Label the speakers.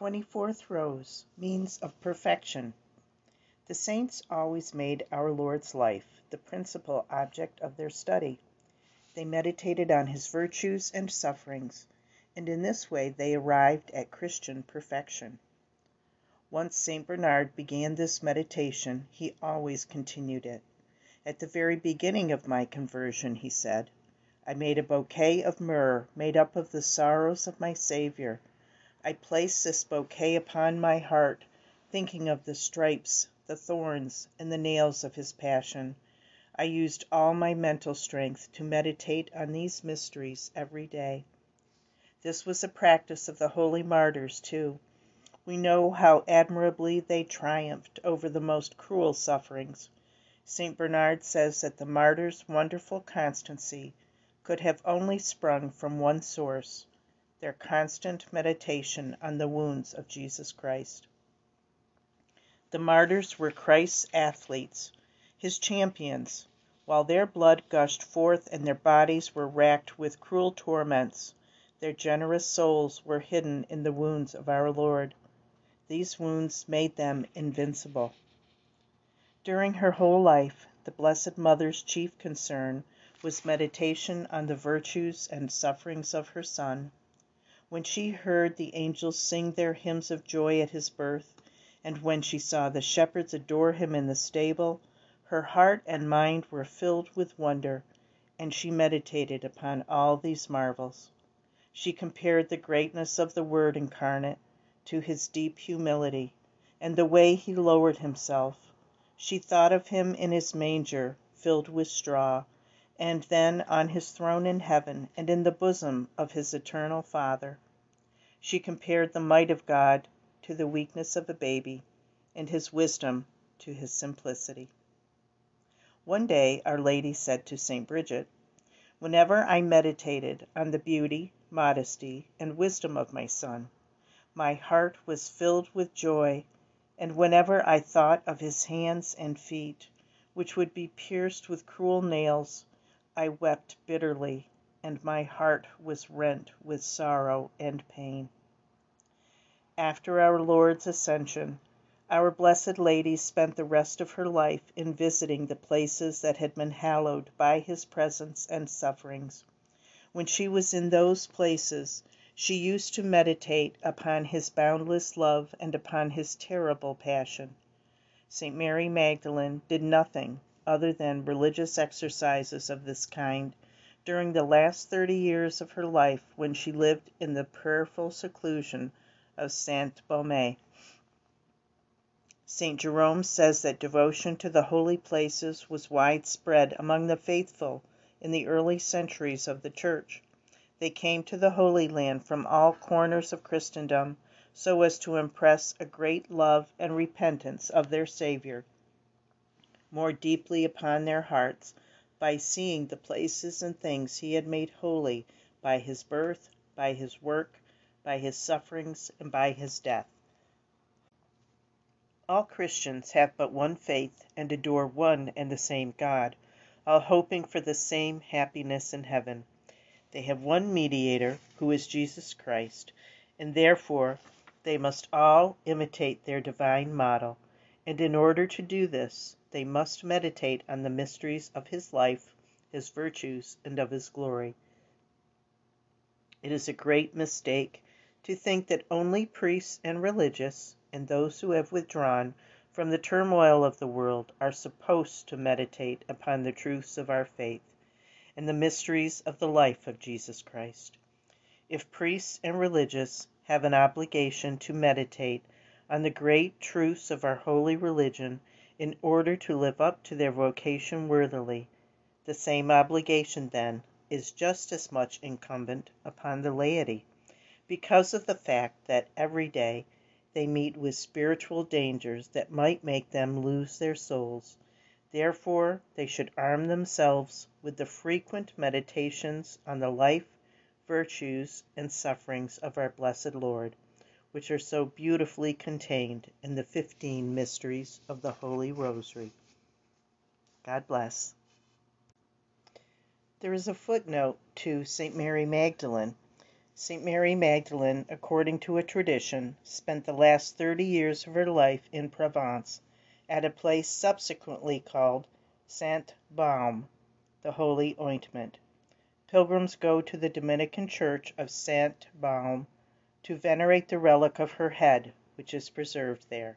Speaker 1: 24th Rose Means of Perfection. The saints always made our Lord's life the principal object of their study. They meditated on his virtues and sufferings, and in this way they arrived at Christian perfection. Once St. Bernard began this meditation, he always continued it. At the very beginning of my conversion, he said, I made a bouquet of myrrh made up of the sorrows of my Saviour. I placed this bouquet upon my heart, thinking of the stripes, the thorns, and the nails of his passion. I used all my mental strength to meditate on these mysteries every day. This was a practice of the holy martyrs, too. We know how admirably they triumphed over the most cruel sufferings. St. Bernard says that the martyrs' wonderful constancy could have only sprung from one source their constant meditation on the wounds of Jesus Christ. The martyrs were Christ's athletes, his champions. While their blood gushed forth and their bodies were racked with cruel torments, their generous souls were hidden in the wounds of our Lord. These wounds made them invincible. During her whole life, the Blessed Mother's chief concern was meditation on the virtues and sufferings of her Son. When she heard the angels sing their hymns of joy at his birth, and when she saw the shepherds adore him in the stable, her heart and mind were filled with wonder, and she meditated upon all these marvels. She compared the greatness of the Word incarnate to his deep humility, and the way he lowered himself. She thought of him in his manger, filled with straw and then on his throne in heaven and in the bosom of his eternal Father. She compared the might of God to the weakness of a baby, and his wisdom to his simplicity. One day Our Lady said to St. Bridget, Whenever I meditated on the beauty, modesty, and wisdom of my son, my heart was filled with joy, and whenever I thought of his hands and feet, which would be pierced with cruel nails, I wept bitterly, and my heart was rent with sorrow and pain. After our Lord's Ascension, our Blessed Lady spent the rest of her life in visiting the places that had been hallowed by his presence and sufferings. When she was in those places, she used to meditate upon his boundless love and upon his terrible passion. St. Mary Magdalene did nothing other than religious exercises of this kind during the last thirty years of her life when she lived in the prayerful seclusion of Saint Baume. St. Jerome says that devotion to the holy places was widespread among the faithful in the early centuries of the Church. They came to the Holy Land from all corners of Christendom so as to impress a great love and repentance of their Saviour more deeply upon their hearts by seeing the places and things he had made holy by his birth, by his work, by his sufferings, and by his death. All Christians have but one faith and adore one and the same God, all hoping for the same happiness in heaven. They have one mediator, who is Jesus Christ, and therefore they must all imitate their divine model, and in order to do this they must meditate on the mysteries of his life, his virtues, and of his glory. It is a great mistake to think that only priests and religious, and those who have withdrawn from the turmoil of the world, are supposed to meditate upon the truths of our faith and the mysteries of the life of Jesus Christ. If priests and religious have an obligation to meditate on the great truths of our holy religion in order to live up to their vocation worthily. The same obligation, then, is just as much incumbent upon the laity, because of the fact that every day they meet with spiritual dangers that might make them lose their souls. Therefore, they should arm themselves with the frequent meditations on the life, virtues, and sufferings of our blessed Lord which are so beautifully contained in the fifteen mysteries of the Holy Rosary. God bless. There is a footnote to St. Mary Magdalene. St. Mary Magdalene, according to a tradition, spent the last thirty years of her life in Provence, at a place subsequently called Saint Baume, the Holy Ointment. Pilgrims go to the Dominican church of Saint Baume to venerate the relic of her head, which is preserved there.